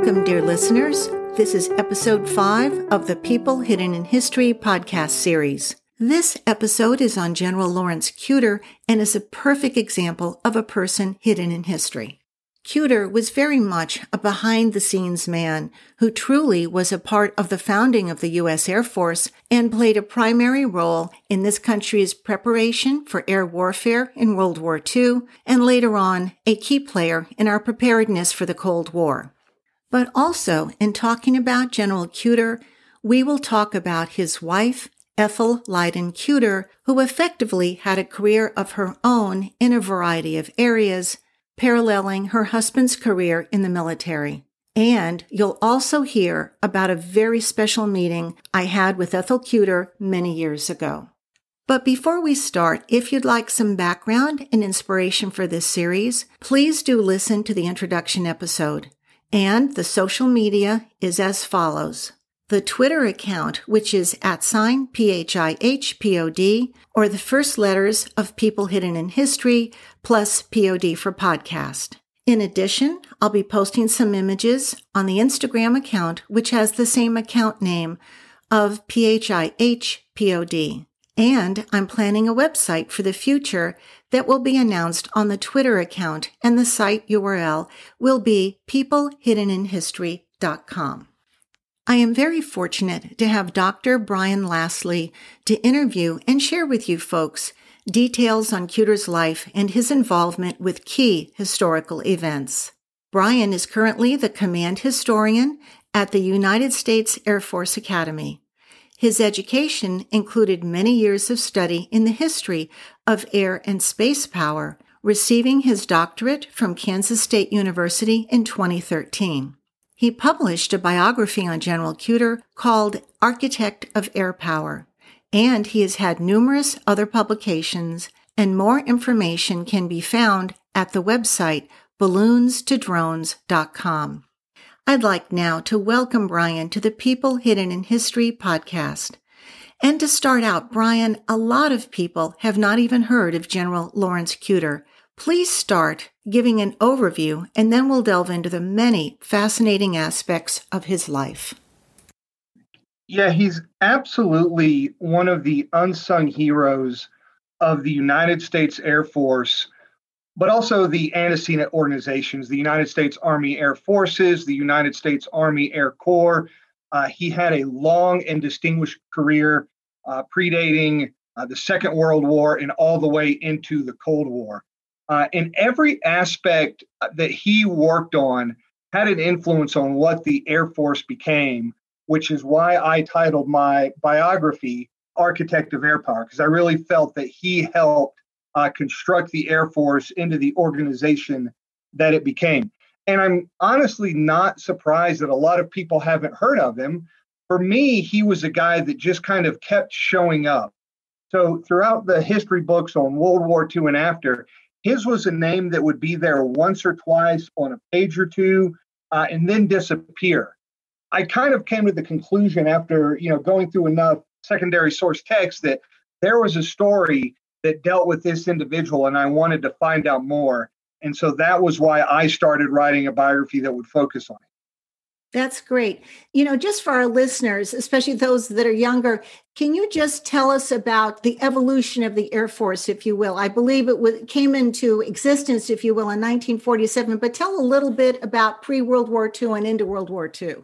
Welcome, dear listeners. This is episode five of the People Hidden in History podcast series. This episode is on General Lawrence Kuter and is a perfect example of a person hidden in history. Kuter was very much a behind the scenes man who truly was a part of the founding of the U.S. Air Force and played a primary role in this country's preparation for air warfare in World War II and later on a key player in our preparedness for the Cold War. But also, in talking about General Kuter, we will talk about his wife, Ethel Leyden Kuter, who effectively had a career of her own in a variety of areas paralleling her husband's career in the military. And you'll also hear about a very special meeting I had with Ethel Kuter many years ago. But before we start, if you'd like some background and inspiration for this series, please do listen to the introduction episode. And the social media is as follows the Twitter account, which is at sign P-H-I-H-P-O-D, or the first letters of People Hidden in History plus POD for podcast. In addition, I'll be posting some images on the Instagram account, which has the same account name of PHIHPOD. And I'm planning a website for the future that will be announced on the Twitter account, and the site URL will be peoplehiddeninhistory.com. I am very fortunate to have Dr. Brian Laslie to interview and share with you folks details on Kuter's life and his involvement with key historical events. Brian is currently the command historian at the United States Air Force Academy. His education included many years of study in the history of air and space power, receiving his doctorate from Kansas State University in 2013. He published a biography on General Kuter called Architect of Air Power, and he has had numerous other publications, and more information can be found at the website balloonstodrones.com. I'd like now to welcome Brian to the People Hidden in History podcast. And to start out, Brian, a lot of people have not even heard of General Lawrence Kuter, Please start giving an overview and then we'll delve into the many fascinating aspects of his life. Yeah, he's absolutely one of the unsung heroes of the United States Air Force, but also the antecedent organizations, the United States Army Air Forces, the United States Army Air Corps. Uh, he had a long and distinguished career uh, predating uh, the Second World War and all the way into the Cold War uh, in every aspect that he worked on had an influence on what the Air Force became, which is why I titled my biography Architect of Air Power, because I really felt that he helped uh, construct the Air Force into the organization that it became. And I'm honestly not surprised that a lot of people haven't heard of him. For me, he was a guy that just kind of kept showing up. So, throughout the history books on World War II and after, his was a name that would be there once or twice on a page or two uh, and then disappear. I kind of came to the conclusion after you know going through enough secondary source text that there was a story that dealt with this individual and I wanted to find out more. And so that was why I started writing a biography that would focus on it. That's great. You know, just for our listeners, especially those that are younger, can you just tell us about the evolution of the Air Force, if you will? I believe it came into existence, if you will, in 1947, but tell a little bit about pre World War II and into World War II.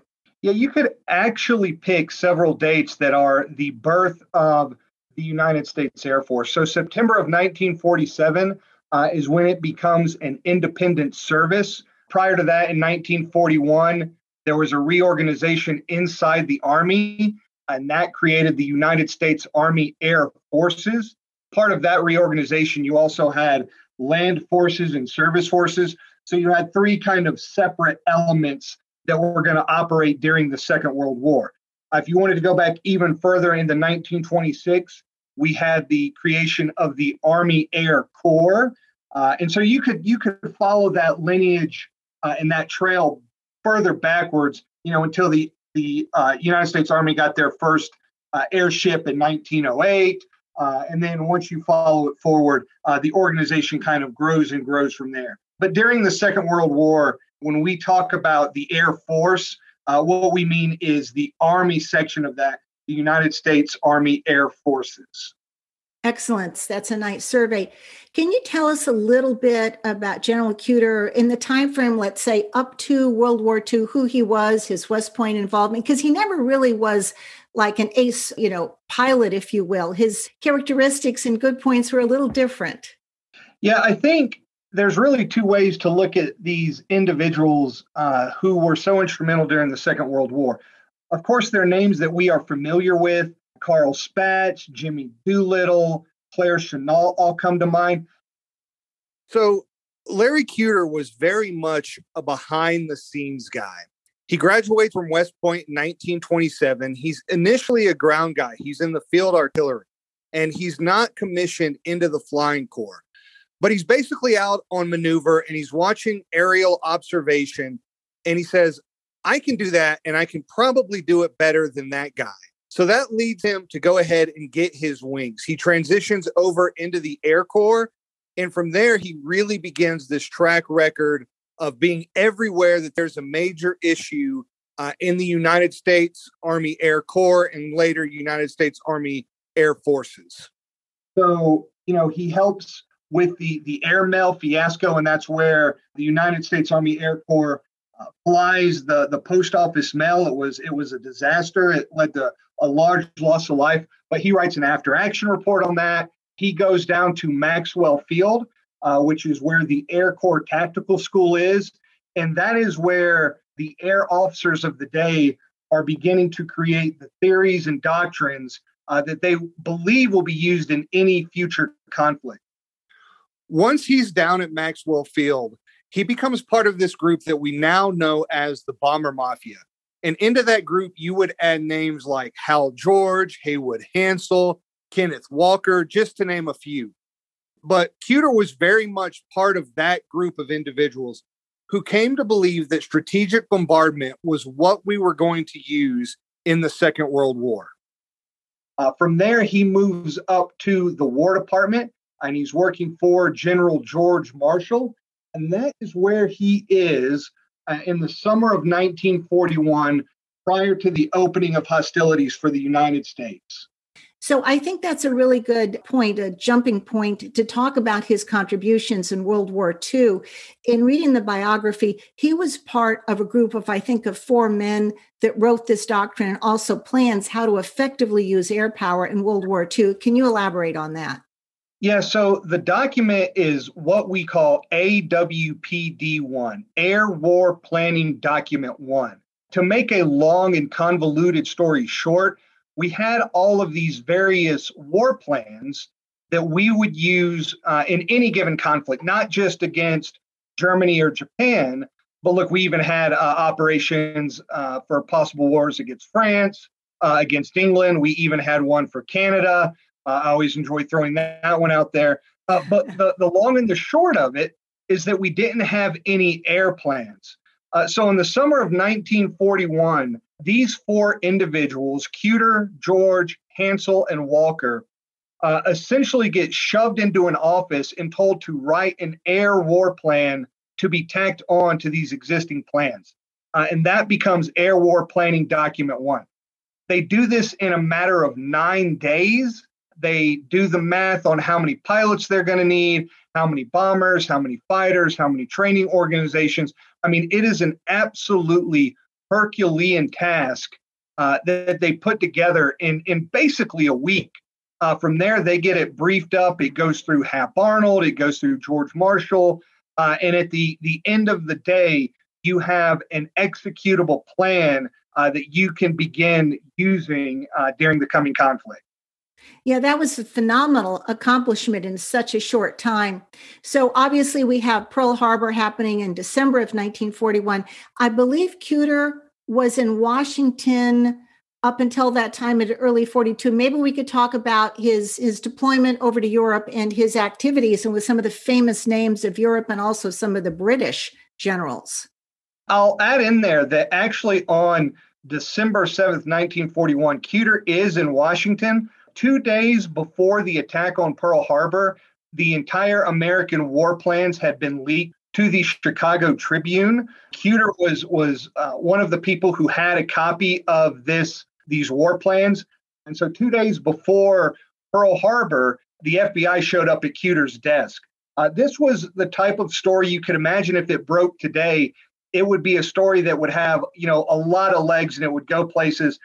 Yeah, you could actually pick several dates that are the birth of the United States Air Force. So, September of 1947 uh, is when it becomes an independent service. Prior to that, in 1941, there was a reorganization inside the Army, and that created the United States Army Air Forces. Part of that reorganization, you also had land forces and service forces. So you had three kind of separate elements that were going to operate during the Second World War. If you wanted to go back even further into 1926, we had the creation of the Army Air Corps, uh, and so you could you could follow that lineage uh, and that trail further backwards, you know, until the the uh, United States Army got their first uh, airship in 1908. Uh, and then once you follow it forward, uh, the organization kind of grows and grows from there. But during the Second World War, when we talk about the Air Force, what we mean is the Army section of that, the United States Army Air Forces. Excellent. That's a nice survey. Can you tell us a little bit about General Kuter in the time frame, let's say up to World War II, who he was, his West Point involvement? Because he never really was like an ace, you know, pilot, if you will. His characteristics and good points were a little different. Yeah, I think there's really two ways to look at these individuals uh, who were so instrumental during the Second World War. Of course, there are names that we are familiar with. Carl Spaatz, Jimmy Doolittle, Claire Chennault all come to mind. So Larry Kuter was very much a behind the scenes guy. He graduates from West Point in 1927. He's initially a ground guy. He's in the field artillery and he's not commissioned into the flying corps. But he's basically out on maneuver and he's watching aerial observation and he says, I can do that and I can probably do it better than that guy. So that leads him to go ahead and get his wings. He transitions over into the Air Corps. And from there, he really begins this track record of being everywhere that there's a major issue uh, in the United States Army Air Corps and later United States Army Air Forces. So, you know, he helps with the, the airmail fiasco, and that's where the United States Army Air Corps uh, flies the, the post office mail. It was it was a disaster. It led to a large loss of life. But he writes an after action report on that. He goes down to Maxwell Field, uh, which is where the Air Corps Tactical School is, and that is where the air officers of the day are beginning to create the theories and doctrines uh, that they believe will be used in any future conflict. Once he's down at Maxwell Field, he becomes part of this group that we now know as the Bomber Mafia. And into that group, you would add names like Hal George, Haywood Hansell, Kenneth Walker, just to name a few. But Kuter was very much part of that group of individuals who came to believe that strategic bombardment was what we were going to use in the Second World War. Uh, from there, he moves up to the War Department and he's working for General George Marshall. And that is where he is uh, in the summer of 1941, prior to the opening of hostilities for the United States. So I think that's a really good point, a jumping point to talk about his contributions in World War II. In reading the biography, he was part of a group of, I think, of four men that wrote this doctrine and also plans how to effectively use air power in World War II. Can you elaborate on that? Yeah, so the document is what we call AWPD 1, Air War Planning Document 1. To make a long and convoluted story short, we had all of these various war plans that we would use uh, in any given conflict, not just against Germany or Japan, but look, we even had uh, operations uh, for possible wars against France, uh, against England. We even had one for Canada. Uh, I always enjoy throwing that one out there. Uh, but the, the long and the short of it is that we didn't have any air plans. Uh, so in the summer of 1941, these four individuals, Kuter, George, Hansell, and Walker, uh, essentially get shoved into an office and told to write an air war plan to be tacked on to these existing plans. Uh, and that becomes Air War Planning Document One. They do this in a matter of nine days they do the math on how many pilots they're going to need, how many bombers, how many fighters, how many training organizations. I mean, it is an absolutely Herculean task uh, that they put together in, in basically a week. Uh, from there, they get it briefed up. It goes through Hap Arnold, it goes through George Marshall. Uh, and at the, the end of the day, you have an executable plan uh, that you can begin using uh, during the coming conflict. Yeah, that was a phenomenal accomplishment in such a short time. So obviously, we have Pearl Harbor happening in December of 1941. I believe Kuter was in Washington up until that time at early 42 maybe we could talk about his his deployment over to europe and his activities and with some of the famous names of europe and also some of the british generals i'll add in there that actually on december 7th 1941 kuter is in washington two days before the attack on Pearl Harbor, the entire American war plans had been leaked to the Chicago Tribune. Kuter was was uh, one of the people who had a copy of this these war plans, and so two days before Pearl Harbor, the FBI showed up at Kuter's desk. Uh, this was the type of story you could imagine if it broke today. It would be a story that would have, you know, a lot of legs and it would go places.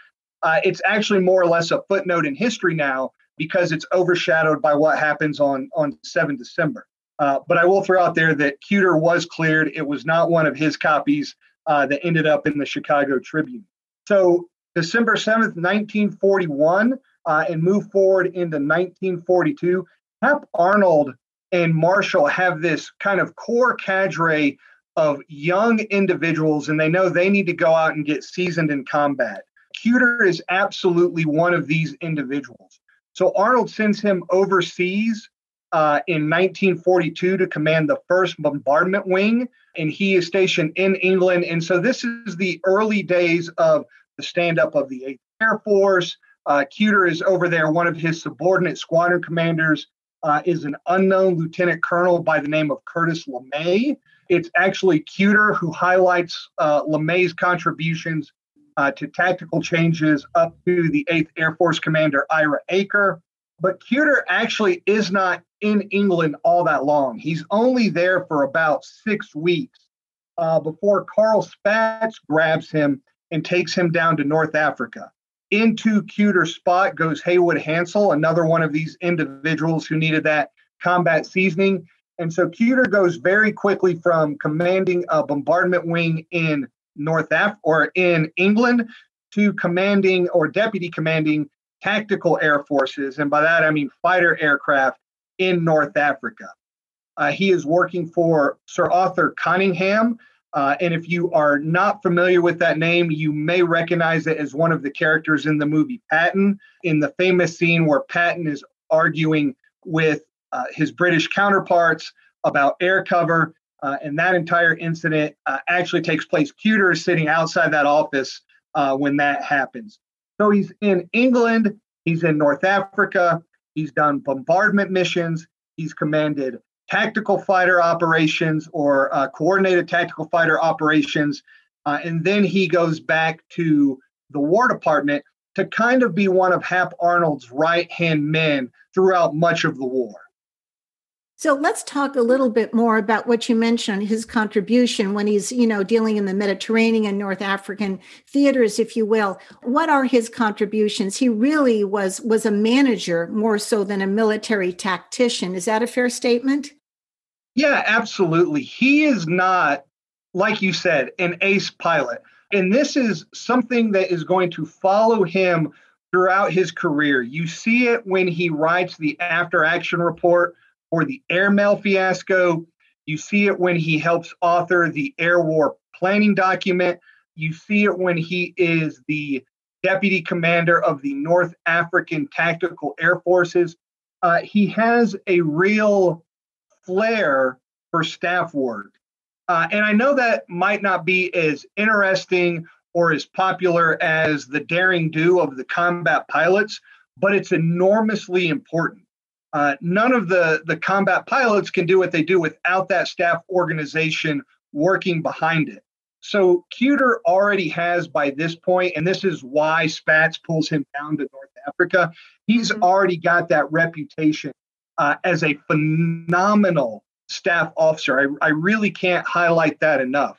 Uh, it's actually more or less a footnote in history now because it's overshadowed by what happens on on 7 December. Uh, but I will throw out there that Kuter was cleared. It was not one of his copies uh, that ended up in the Chicago Tribune. So December 7th, 1941, uh, and move forward into 1942, Hap Arnold and Marshall have this kind of core cadre of young individuals, and they know they need to go out and get seasoned in combat. Kuter is absolutely one of these individuals. So Arnold sends him overseas uh, in 1942 to command the 1st Bombardment Wing, and he is stationed in England. And so this is the early days of the stand up of the 8th Air Force. Uh, Kuter is over there. One of his subordinate squadron commanders uh, is an unknown lieutenant colonel by the name of Curtis LeMay. It's actually Kuter who highlights uh, LeMay's contributions uh, to tactical changes up to the 8th Air Force Commander Ira Eaker. But Kuter actually is not in England all that long. He's only there for about six weeks uh, before Carl Spaatz grabs him and takes him down to North Africa. Into Kuter's spot goes Haywood Hansell, another one of these individuals who needed that combat seasoning. And so Kuter goes very quickly from commanding a bombardment wing in North Af or in England to commanding or deputy commanding tactical air forces. And by that, I mean fighter aircraft in North Africa. Uh, he is working for Sir Arthur Cunningham. uh, and if you are not familiar with that name, you may recognize it as one of the characters in the movie Patton, in the famous scene where Patton is arguing with uh, his British counterparts about air cover. Uh, and that entire incident uh, actually takes place. Kuter is sitting outside that office uh, when that happens. So he's in England, he's in North Africa, he's done bombardment missions, he's commanded tactical fighter operations or uh, coordinated tactical fighter operations. Uh, and then he goes back to the War Department to kind of be one of Hap Arnold's right hand men throughout much of the war. So let's talk a little bit more about what you mentioned, his contribution when he's, you know, dealing in the Mediterranean and North African theaters, if you will. What are his contributions? He really was was a manager more so than a military tactician. Is that a fair statement? Yeah, absolutely. He is not, like you said, an ace pilot. And this is something that is going to follow him throughout his career. You see it when he writes the after action report for the airmail fiasco. You see it when he helps author the air war planning document. You see it when he is the deputy commander of the North African Tactical Air Forces. Uh, he has a real flair for staff work. Uh, and I know that might not be as interesting or as popular as the daring do of the combat pilots, but it's enormously important. Uh, none of the, the combat pilots can do what they do without that staff organization working behind it. So Kuter already has by this point, and this is why Spaatz pulls him down to North Africa. He's mm-hmm. already got that reputation uh, as a phenomenal staff officer. I, I really can't highlight that enough.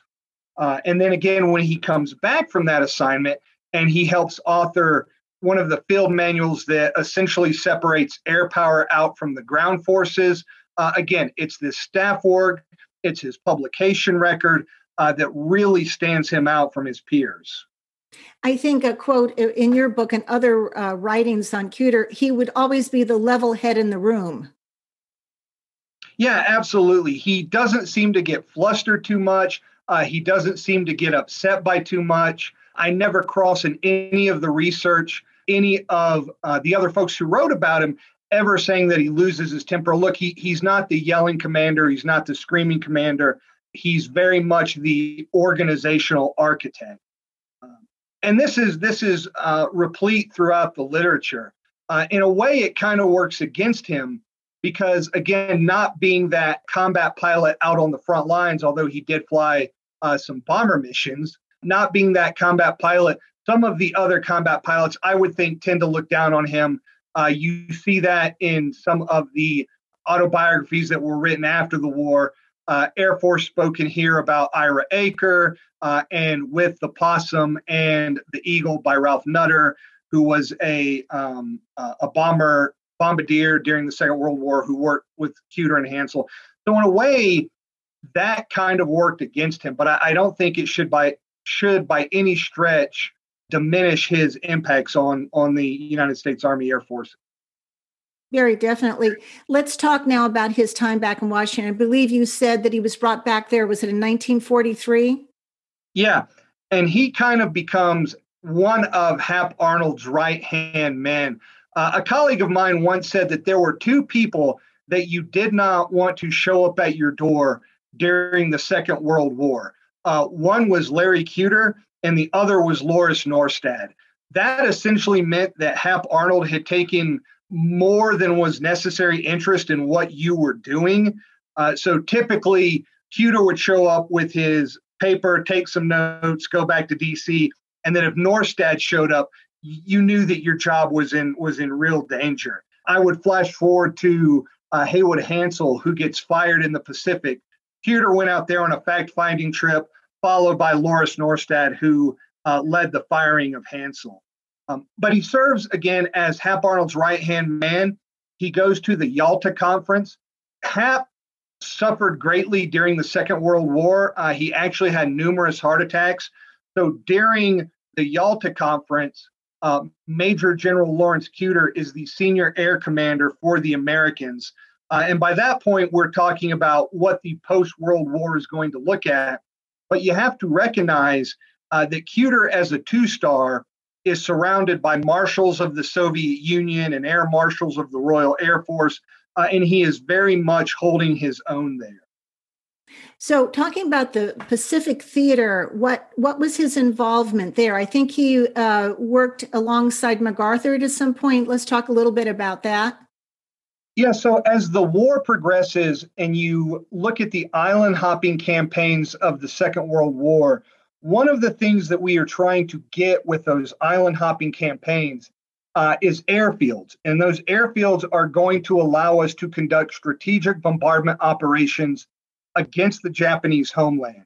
Uh, and then again, when he comes back from that assignment and he helps author one of the field manuals that essentially separates air power out from the ground forces. Uh, again, it's this staff work, it's his publication record uh, that really stands him out from his peers. I think a quote in your book and other uh, writings on Kuter, he would always be the level head in the room. Yeah, absolutely. He doesn't seem to get flustered too much. Uh, he doesn't seem to get upset by too much. I never cross in any of the research any of uh, the other folks who wrote about him ever saying that he loses his temper. Look, he, he's not the yelling commander, he's not the screaming commander. He's very much the organizational architect and this is this is uh, replete throughout the literature. Uh, in a way, it kind of works against him because, again, not being that combat pilot out on the front lines, although he did fly uh, some bomber missions, not being that combat pilot, some of the other combat pilots, I would think, tend to look down on him. Uh, you see that in some of the autobiographies that were written after the war. Uh, Air Force spoken here about Ira Eaker uh, and with the Possum and the Eagle by Ralph Nutter, who was a um, uh, a bomber bombardier during the Second World War who worked with Kuter and Hansell. So in a way, that kind of worked against him. But I, I don't think it should by should by any stretch diminish his impacts on on the United States Army Air Force. Very definitely. Let's talk now about his time back in Washington. I believe you said that he was brought back there. Was it in 1943? Yeah. And he kind of becomes one of Hap Arnold's right hand men. Uh, a colleague of mine once said that there were two people that you did not want to show up at your door during the Second World War. Uh, one was Larry Kuter, and the other was Lauris Norstad. That essentially meant that Hap Arnold had taken more than was necessary interest in what you were doing. Uh, so typically, Kuter would show up with his paper, take some notes, go back to DC, and then if Norstad showed up, you knew that your job was in was in real danger. I would flash forward to uh, Haywood Hansell, who gets fired in the Pacific. Kuter went out there on a fact-finding trip, followed by Lauris Norstad, who uh, led the firing of Hansell. Um, but he serves again as Hap Arnold's right hand man. He goes to the Yalta Conference. Hap suffered greatly during the Second World War. Uh, he actually had numerous heart attacks. So during the Yalta Conference, uh, Major General Lawrence Kuter is the senior air commander for the Americans. Uh, and by that point, we're talking about what the post World War is going to look at. But you have to recognize uh, that Kuter, as a two star, is surrounded by marshals of the Soviet Union and air marshals of the Royal Air Force, uh, and he is very much holding his own there. So, talking about the Pacific Theater, what what was his involvement there? I think he uh, worked alongside MacArthur at some point. Let's talk a little bit about that. Yeah, so as the war progresses and you look at the island hopping campaigns of the Second World War, one of the things that we are trying to get with those island hopping campaigns uh, is airfields. And those airfields are going to allow us to conduct strategic bombardment operations against the Japanese homeland.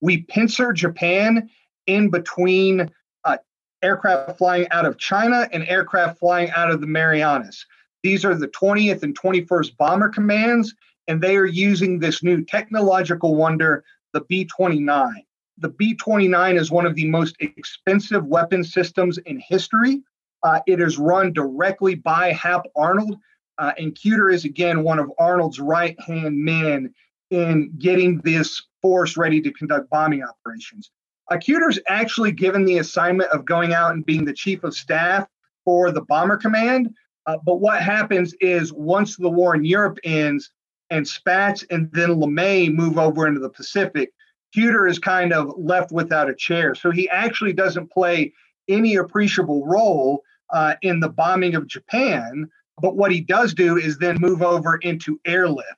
We pincer Japan in between uh, aircraft flying out of China and aircraft flying out of the Marianas. These are the 20th and 21st Bomber Commands, and they are using this new technological wonder, the B 29 the B 29 is one of the most expensive weapon systems in history. Uh, it is run directly by Hap Arnold, uh, and Kuter is again one of Arnold's right hand men in getting this force ready to conduct bombing operations. Uh, Kuter's actually given the assignment of going out and being the chief of staff for the Bomber Command. Uh, but what happens is once the war in Europe ends and Spaatz and then LeMay move over into the Pacific, Kuter is kind of left without a chair. So he actually doesn't play any appreciable role uh, in the bombing of Japan. But what he does do is then move over into airlift.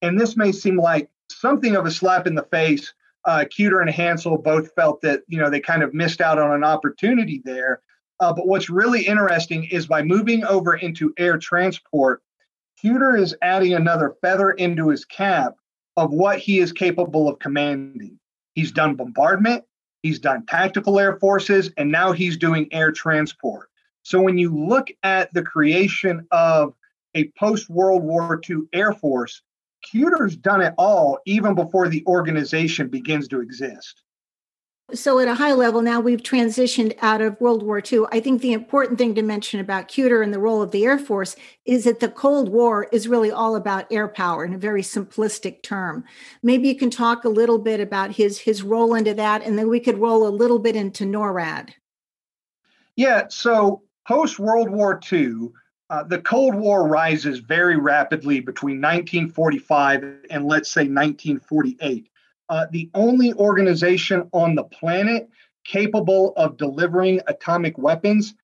And this may seem like something of a slap in the face. Uh, Kuter and Hansell both felt that you know they kind of missed out on an opportunity there. Uh, but what's really interesting is by moving over into air transport, Kuter is adding another feather into his cap of what he is capable of commanding. He's done bombardment, he's done tactical air forces, and now he's doing air transport. So when you look at the creation of a post World War II Air Force, Kuter's done it all even before the organization begins to exist. So, at a high level, now we've transitioned out of World War II. I think the important thing to mention about Kuter and the role of the Air Force is that the Cold War is really all about air power in a very simplistic term. Maybe you can talk a little bit about his his role into that, and then we could roll a little bit into NORAD. Yeah. So, post World War II, uh, the Cold War rises very rapidly between 1945 and let's say 1948 uh, the only organization on the planet capable of delivering atomic weapons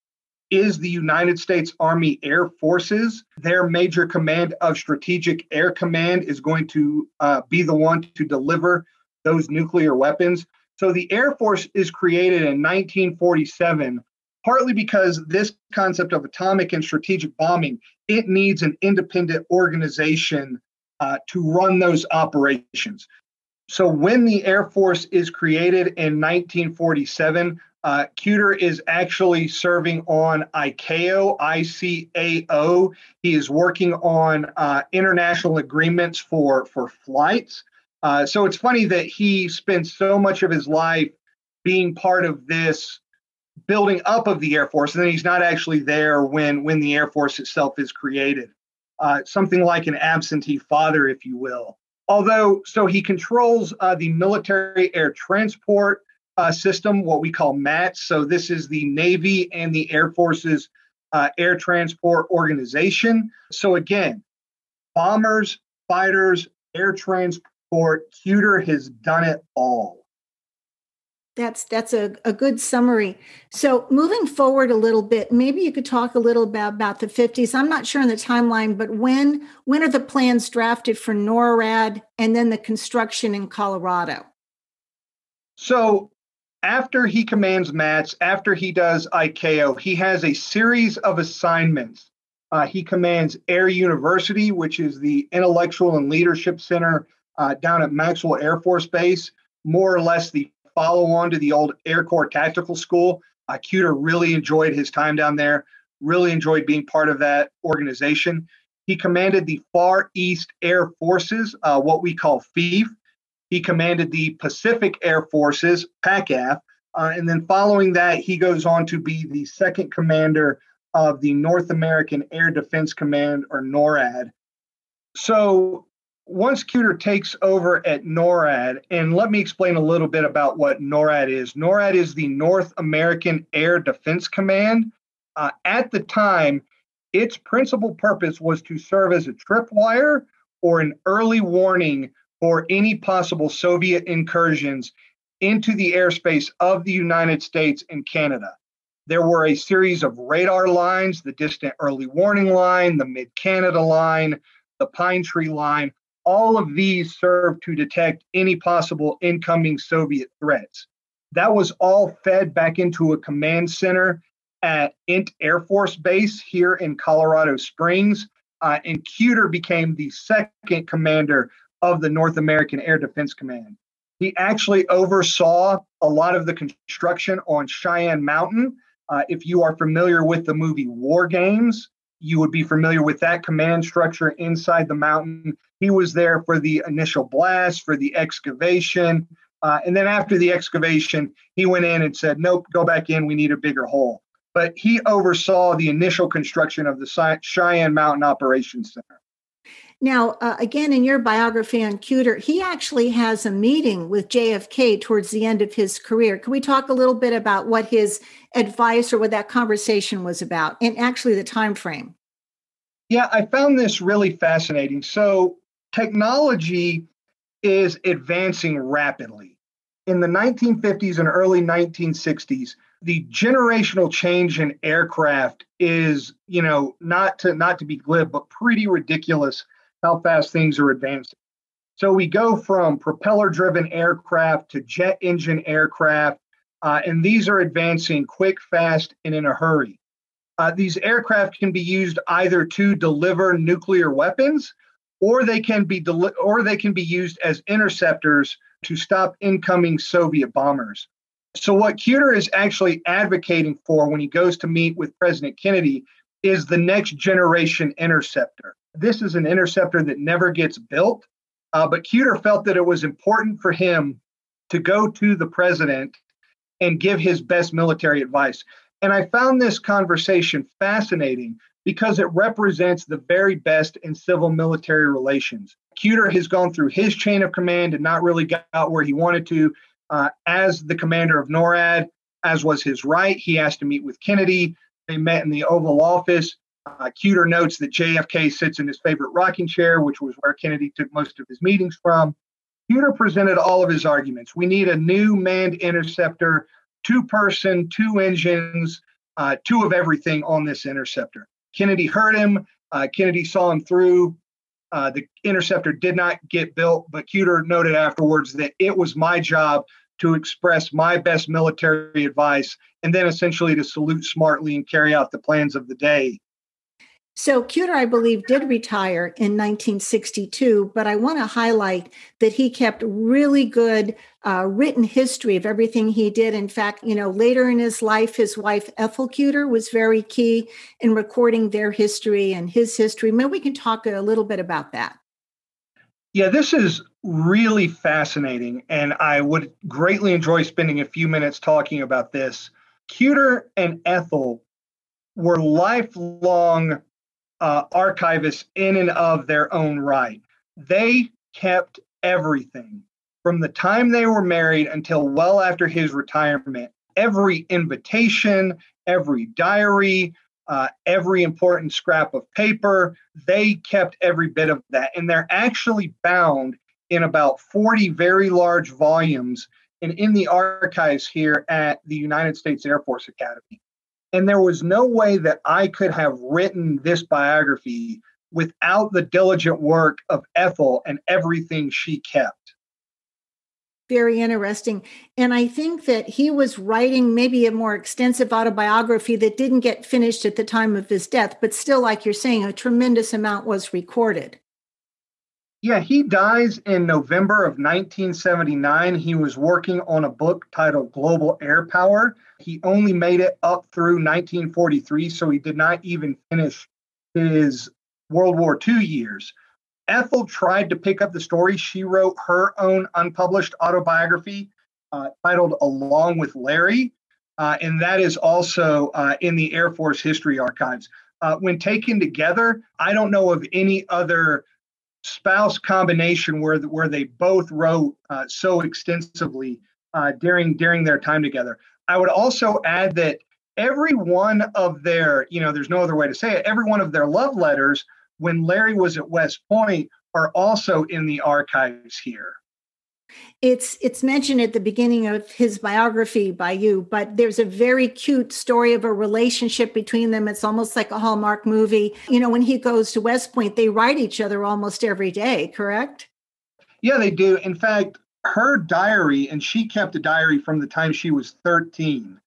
is the United States Army Air Forces. Their Major Command of Strategic Air Command is going to uh, be the one to deliver those nuclear weapons. So the Air Force is created in 1947 partly because this concept of atomic and strategic bombing it needs an independent organization uh, to run those operations so when the air force is created in 1947 uh, Kuter is actually serving on ICAO, ICAO. He is working on uh, international agreements for, for flights. Uh, so it's funny that he spends so much of his life being part of this building up of the Air Force, and then he's not actually there when when the Air Force itself is created. Uh, something like an absentee father, if you will. Although, so he controls uh, the military air transport uh, system, what we call MATS. So this is the Navy and the Air Force's uh, air transport organization. So again, bombers, fighters, air transport, Kuter has done it all. That's that's a, a good summary. So moving forward a little bit, maybe you could talk a little about, about the 50s. I'm not sure on the timeline, but when when are the plans drafted for NORAD and then the construction in Colorado? So after he commands MATS, after he does iko he has a series of assignments. Uh, he commands Air University, which is the intellectual and leadership center uh, down at Maxwell Air Force Base, more or less the follow on to the old Air Corps Tactical School. Uh, Kuter really enjoyed his time down there, really enjoyed being part of that organization. He commanded the Far East Air Forces, uh, what we call FEAF. He commanded the Pacific Air Forces, PACAF. Uh, and then following that, he goes on to be the second commander of the North American Air Defense Command, or NORAD. So once Kuter takes over at NORAD, and let me explain a little bit about what NORAD is. NORAD is the North American Air Defense Command. Uh, at the time, its principal purpose was to serve as a tripwire or an early warning for any possible Soviet incursions into the airspace of the United States and Canada. There were a series of radar lines, the distant early warning line, the mid Canada line, the Pine Tree line, all of these served to detect any possible incoming Soviet threats. That was all fed back into a command center at Ent Air Force Base here in Colorado Springs. Uh, and Kuter became the second commander of the North American Air Defense Command. He actually oversaw a lot of the construction on Cheyenne Mountain. Uh, if you are familiar with the movie War Games, you would be familiar with that command structure inside the mountain. He was there for the initial blast, for the excavation. Uh, and then after the excavation, he went in and said, Nope, go back in. We need a bigger hole. But he oversaw the initial construction of the Cheyenne Mountain Operations Center. Now, uh, again, in your biography on Kuter, he actually has a meeting with JFK towards the end of his career. Can we talk a little bit about what his advice or what that conversation was about, and actually the time frame? Yeah, I found this really fascinating. So, technology is advancing rapidly. In the 1950s and early 1960s, the generational change in aircraft is, you know, not to not to be glib, but pretty ridiculous how fast things are advancing. So we go from propeller driven aircraft to jet engine aircraft, uh, and these are advancing quick, fast, and in a hurry. Uh, these aircraft can be used either to deliver nuclear weapons, or they can be deli- or they can be used as interceptors to stop incoming Soviet bombers. So what Kuter is actually advocating for when he goes to meet with President Kennedy is the next generation interceptor. This is an interceptor that never gets built, uh, but Kuter felt that it was important for him to go to the president and give his best military advice. And I found this conversation fascinating because it represents the very best in civil military relations. Kuter has gone through his chain of command and not really got where he wanted to. Uh, as the commander of NORAD, as was his right, he asked to meet with Kennedy. They met in the Oval Office. Uh, Kuter notes that JFK sits in his favorite rocking chair, which was where Kennedy took most of his meetings from. Kuter presented all of his arguments. We need a new manned interceptor, two person, two engines, uh, two of everything on this interceptor. Kennedy heard him. Uh, Kennedy saw him through. Uh, the interceptor did not get built, but Kuter noted afterwards that it was my job to express my best military advice and then essentially to salute smartly and carry out the plans of the day. So Kuter, I believe, did retire in 1962, but I want to highlight that he kept really good uh, written history of everything he did. In fact, you know, later in his life, his wife Ethel Kuter was very key in recording their history and his history. Maybe we can talk a little bit about that. Yeah, this is really fascinating, and I would greatly enjoy spending a few minutes talking about this. Kuter and Ethel were lifelong uh, archivists in and of their own right. They kept everything from the time they were married until well after his retirement. Every invitation, every diary, uh, every important scrap of paper, they kept every bit of that. And they're actually bound in about 40 very large volumes and in the archives here at the United States Air Force Academy. And there was no way that I could have written this biography without the diligent work of Ethel and everything she kept. Very interesting. And I think that he was writing maybe a more extensive autobiography that didn't get finished at the time of his death, but still, like you're saying, a tremendous amount was recorded. Yeah, he dies in November of 1979. He was working on a book titled Global Air Power. He only made it up through 1943, so he did not even finish his World War II years. Ethel tried to pick up the story. She wrote her own unpublished autobiography uh, titled Along with Larry, uh, and that is also uh, in the Air Force History Archives. Uh, when taken together, I don't know of any other spouse combination where where they both wrote uh, so extensively uh, during during their time together. I would also add that every one of their, you know, there's no other way to say it, every one of their love letters when Larry was at West Point are also in the archives here. It's it's mentioned at the beginning of his biography by you, but there's a very cute story of a relationship between them. It's almost like a Hallmark movie. You know, when he goes to West Point, they write each other almost every day, correct? Yeah, they do. In fact, her diary, and she kept a diary from the time she was 13.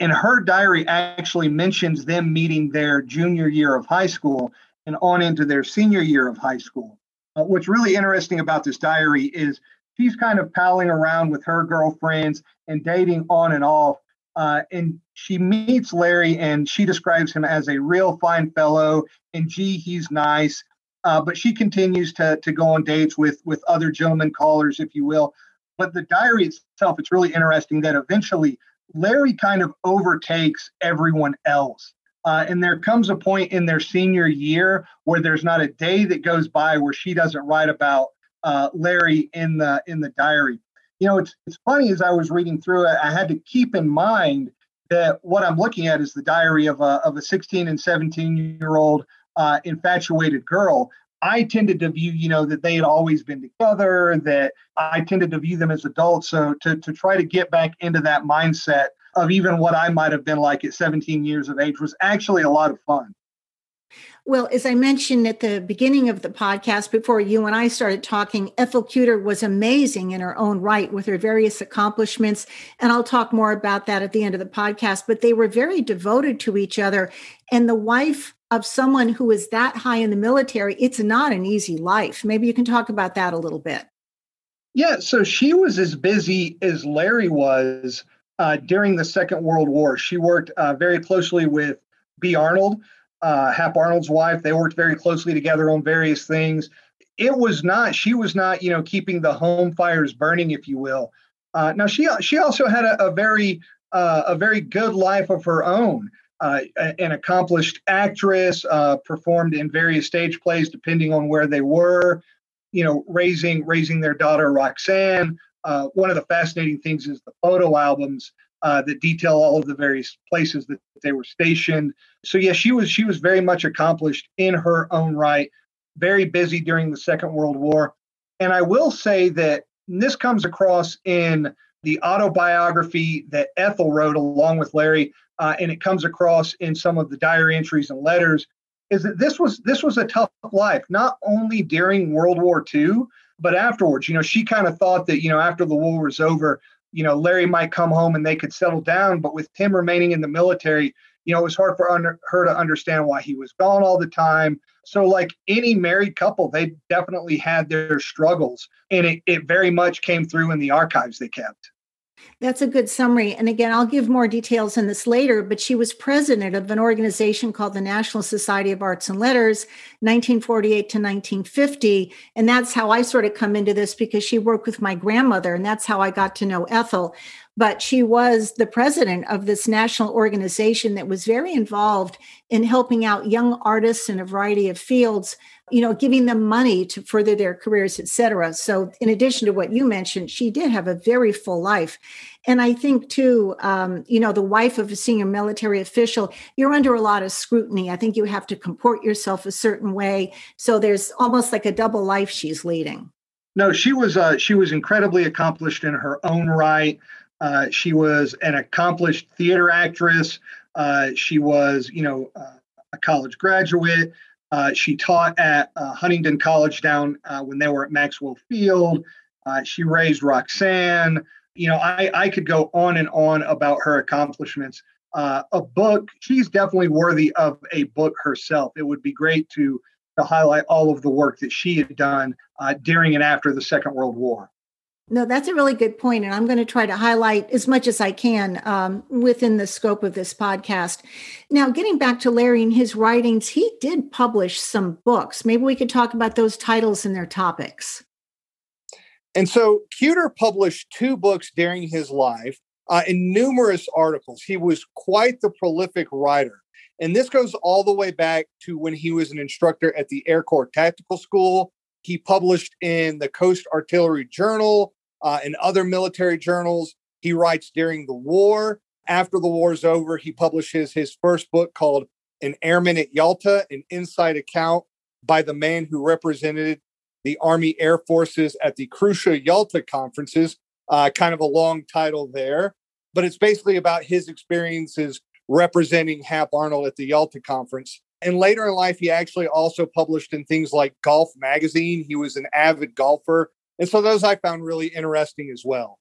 And her diary actually mentions them meeting their junior year of high school and on into their senior year of high school. Uh, what's really interesting about this diary is she's kind of palling around with her girlfriends and dating on and off. Uh, and she meets Larry and she describes him as a real fine fellow. And gee, he's nice. Uh, but she continues to, to go on dates with, with other gentlemen callers, if you will. But the diary itself, it's really interesting that eventually Larry kind of overtakes everyone else. Uh, and there comes a point in their senior year where there's not a day that goes by where she doesn't write about uh, Larry in the in the diary. You know, it's it's funny as I was reading through it, I had to keep in mind that what I'm looking at is the diary of a of a 16 and 17 year old uh, infatuated girl. I tended to view, you know, that they had always been together, that I tended to view them as adults. So to, to try to get back into that mindset of even what I might have been like at 17 years of age was actually a lot of fun. Well, as I mentioned at the beginning of the podcast, before you and I started talking, Ethel Kuter was amazing in her own right with her various accomplishments. And I'll talk more about that at the end of the podcast. But they were very devoted to each other. And the wife of someone who is that high in the military, it's not an easy life. Maybe you can talk about that a little bit. Yeah. So she was as busy as Larry was uh, during the Second World War. She worked uh, very closely with Bee Arnold uh, Hap Arnold's wife. They worked very closely together on various things. It was not, she was not, you know, keeping the home fires burning, if you will. Uh, now she she also had a, a very uh, a very good life of her own. Uh, an accomplished actress, uh, performed in various stage plays depending on where they were. You know, raising raising their daughter Roxanne. Uh, one of the fascinating things is the photo albums uh, that detail all of the various places that they were stationed. So yeah, she was she was very much accomplished in her own right, very busy during the Second World War. And I will say that this comes across in the autobiography that Ethel wrote along with Larry, uh, and it comes across in some of the diary entries and letters, is that this was this was a tough life, not only during World War II, but afterwards. You know, she kind of thought that you know after the war was over, you know, Larry might come home and they could settle down, but with him remaining in the military, you know, it was hard for under, her to understand why he was gone all the time. So, like any married couple, they definitely had their struggles, and it, it very much came through in the archives they kept. That's a good summary. And again, I'll give more details on this later, but she was president of an organization called the National Society of Arts and Letters, 1948 to 1950. And that's how I sort of come into this because she worked with my grandmother, and that's how I got to know Ethel but she was the president of this national organization that was very involved in helping out young artists in a variety of fields you know giving them money to further their careers etc so in addition to what you mentioned she did have a very full life. And i think too um, you know the wife of a senior military official you're under a lot of scrutiny. I think you have to comport yourself a certain way. So there's almost like a double life she's leading. No she was uh, she was incredibly accomplished in her own right uh, she was an accomplished theater actress. Uh, she was, you know, uh, a college graduate. Uh, she taught at uh, Huntingdon College down when they were at Maxwell Field. she raised Roxanne. You know, I, I could go on and on about her accomplishments. a book, she's definitely worthy of a book herself. It would be great to to highlight all of the work that she had done during and after the Second World War. No, that's a really good point, and I'm going to try to highlight as much as I can um, within the scope of this podcast. Now, getting back to Larry and his writings, he did publish some books. Maybe we could talk about those titles and their topics. And so, Kuter published two books during his life uh, and numerous articles. He was quite the prolific writer. And this goes all the way back to when he was an instructor at the Air Corps Tactical School he published in the Coast Artillery Journal uh, and other military journals. He writes during the war. After the war's over, he publishes his first book called An Airman at Yalta, an inside account by the man who represented the Army Air Forces at the crucial Yalta conferences. Uh, kind of a long title there, but it's basically about his experiences representing Hap Arnold at the Yalta conference. And later in life, he actually also published in things like Golf Magazine. He was an avid golfer. And so those I found really interesting as well.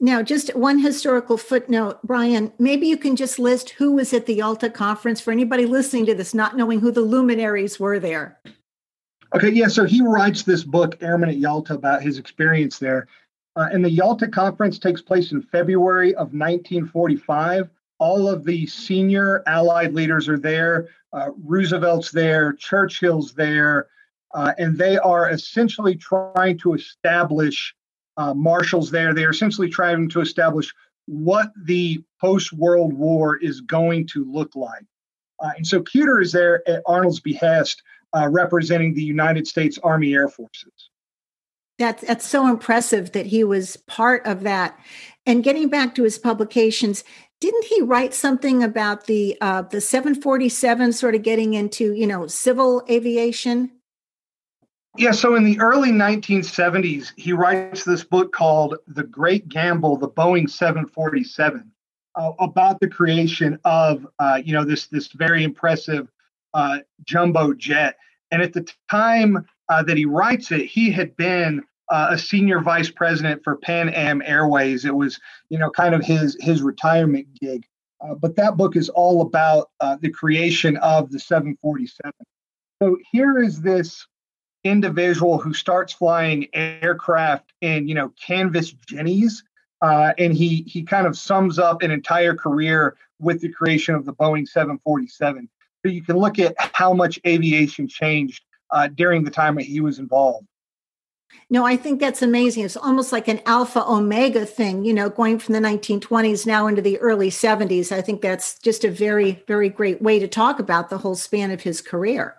Now, just one historical footnote, Brian, maybe you can just list who was at the Yalta conference for anybody listening to this, not knowing who the luminaries were there. Okay, yeah, so he writes this book, Airman at Yalta, about his experience there. Uh, and the Yalta conference takes place in February of 1945 all of the senior Allied leaders are there. Uh, Roosevelt's there, Churchill's there, uh, and they are essentially trying to establish. Uh, Marshall's there. They are essentially trying to establish what the post-World War is going to look like. Uh, and so Kuter is there at Arnold's behest, uh, representing the United States Army Air Forces. That's that's so impressive that he was part of that. And getting back to his publications, didn't he write something about the uh, the 747 sort of getting into you know civil aviation? Yeah, so in the early 1970s, he writes this book called The Great Gamble, the Boeing 747, uh, about the creation of uh, you know this this very impressive uh, jumbo jet. And at the time uh, that he writes it, he had been uh, a senior vice president for Pan Am Airways. It was, you know, kind of his his retirement gig. Uh, but that book is all about the creation of the 747. So here is this individual who starts flying aircraft in, you know, canvas jennies, uh, and he he kind of sums up an entire career with the creation of the Boeing 747. So you can look at how much aviation changed uh, during the time that he was involved. No, I think that's amazing. It's almost like an alpha omega thing, you know, going from the 1920s now into the early 70s. I think that's just a very, very great way to talk about the whole span of his career.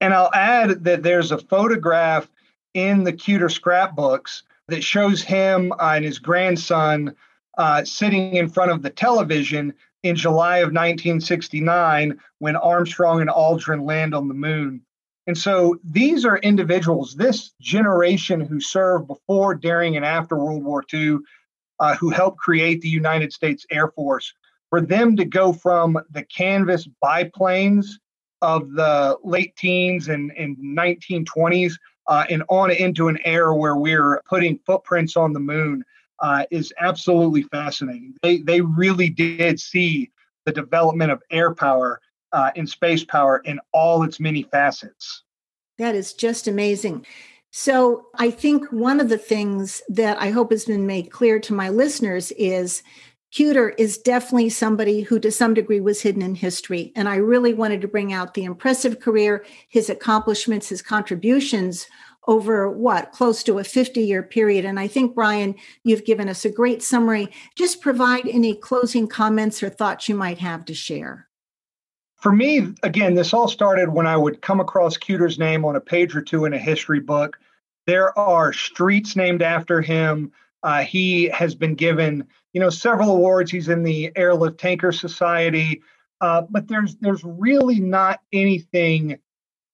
And I'll add that there's a photograph in the Kuter scrapbooks that shows him and his grandson uh, sitting in front of the television in July of 1969 when Armstrong and Aldrin land on the moon. And so these are individuals, this generation who served before, during, and after World War II, uh, who helped create the United States Air Force, for them to go from the canvas biplanes of the late teens and, and 1920s uh, and on into an era where we're putting footprints on the moon uh, is absolutely fascinating. They, they really did see the development of air power uh, and space power in all its many facets. That is just amazing. So, I think one of the things that I hope has been made clear to my listeners is Kuter is definitely somebody who, to some degree, was hidden in history. And I really wanted to bring out the impressive career, his accomplishments, his contributions over what, close to a 50 year period. And I think, Brian, you've given us a great summary. Just provide any closing comments or thoughts you might have to share. For me, again, this all started when I would come across Kuter's name on a page or two in a history book. There are streets named after him. Uh, he has been given, you know, several awards. He's in the Airlift Tanker Society, uh, but there's there's really not anything,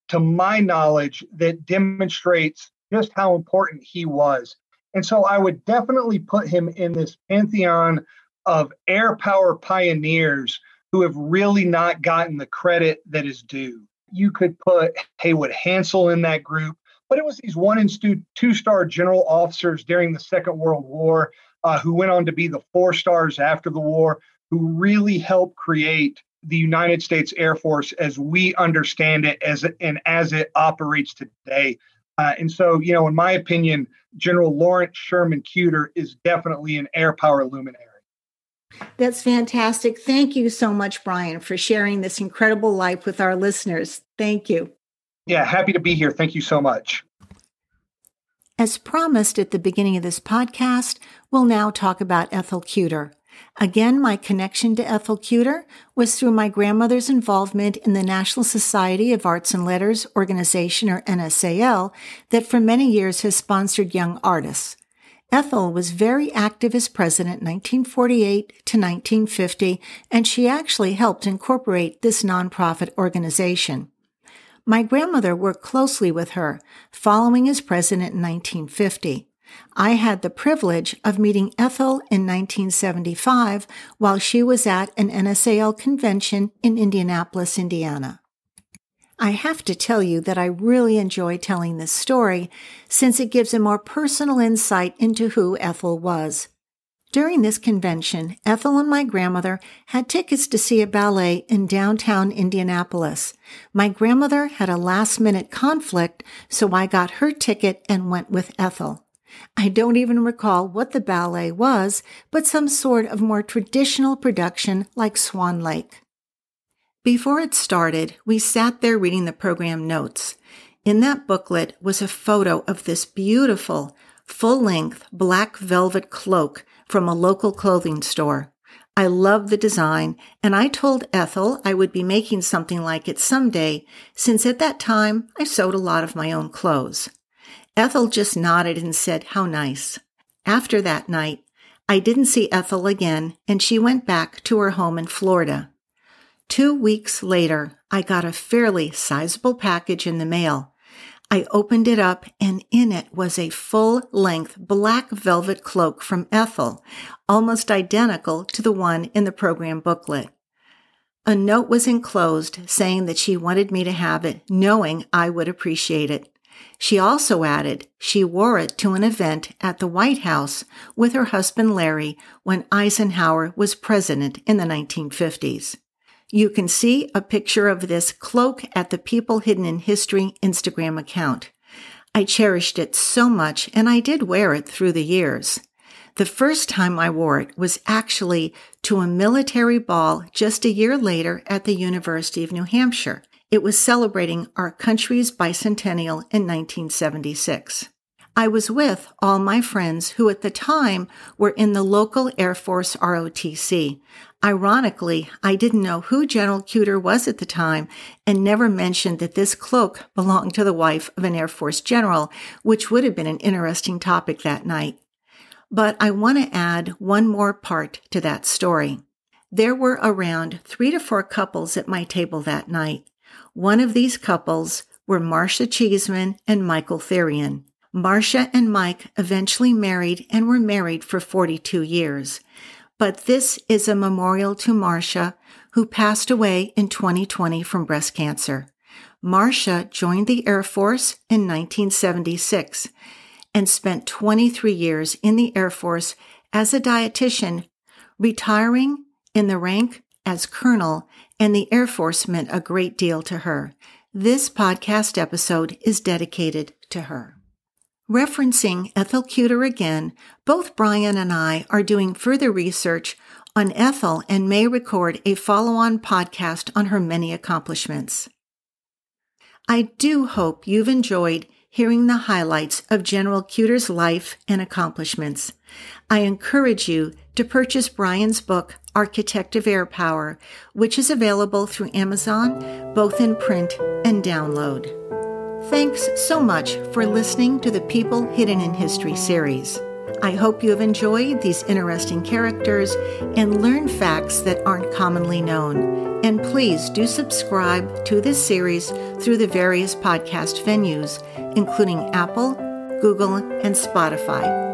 to my knowledge, that demonstrates just how important he was. And so I would definitely put him in this pantheon of air power pioneers who have really not gotten the credit that is due. You could put Haywood Hansell in that group but it was these one and two star general officers during the Second World War uh, who went on to be the four stars after the war, who really helped create the United States Air Force as we understand it as and as it operates today. Uh, and so, you know, in my opinion, General Lawrence Sherman Kuter is definitely an air power luminary. That's fantastic. Thank you so much, Brian, for sharing this incredible life with our listeners. Thank you. Yeah, happy to be here. Thank you so much. As promised at the beginning of this podcast, we'll now talk about Ethel Kuter. Again, my connection to Ethel Kuter was through my grandmother's involvement in the National Society of Arts and Letters organization, or NSAL, that for many years has sponsored young artists. Ethel was very active as president 1948 to 1950, and she actually helped incorporate this nonprofit organization. My grandmother worked closely with her, following as president in 1950. I had the privilege of meeting Ethel in 1975 while she was at an NSAL convention in Indianapolis, Indiana. I have to tell you that I really enjoy telling this story since it gives a more personal insight into who Ethel was. During this convention, Ethel and my grandmother had tickets to see a ballet in downtown Indianapolis. My grandmother had a last minute conflict, so I got her ticket and went with Ethel. I don't even recall what the ballet was, but some sort of more traditional production like Swan Lake. Before it started, we sat there reading the program notes. In that booklet was a photo of this beautiful, full length black velvet cloak from a local clothing store. I love the design, and I told Ethel I would be making something like it someday, since at that time I sewed a lot of my own clothes. Ethel just nodded and said, How nice. After that night, I didn't see Ethel again, and she went back to her home in Florida. Two weeks later, I got a fairly sizable package in the mail. I opened it up and in it was a full length black velvet cloak from Ethel, almost identical to the one in the program booklet. A note was enclosed saying that she wanted me to have it, knowing I would appreciate it. She also added she wore it to an event at the White House with her husband Larry when Eisenhower was president in the 1950s. You can see a picture of this cloak at the People Hidden in History Instagram account. I cherished it so much and I did wear it through the years. The first time I wore it was actually to a military ball just a year later at the University of New Hampshire. It was celebrating our country's bicentennial in 1976. I was with all my friends who at the time were in the local Air Force ROTC. Ironically, I didn't know who General Kuter was at the time and never mentioned that this cloak belonged to the wife of an Air Force general, which would have been an interesting topic that night. But I want to add one more part to that story. There were around three to four couples at my table that night. One of these couples were Marcia Cheeseman and Michael Therrien. Marcia and Mike eventually married and were married for 42 years. But this is a memorial to Marcia, who passed away in 2020 from breast cancer. Marcia joined the Air Force in 1976 and spent 23 years in the Air Force as a dietitian, retiring in the rank as colonel, and the Air Force meant a great deal to her. This podcast episode is dedicated to her. Referencing Ethel Kuter again, both Brian and I are doing further research on Ethel and may record a follow on podcast on her many accomplishments. I do hope you've enjoyed hearing the highlights of General Kuter's life and accomplishments. I encourage you to purchase Brian's book, Architect of Air Power, which is available through Amazon, both in print and download. Thanks so much for listening to the People Hidden in History series. I hope you have enjoyed these interesting characters and learned facts that aren't commonly known. And please do subscribe to this series through the various podcast venues, including Apple, Google, and Spotify.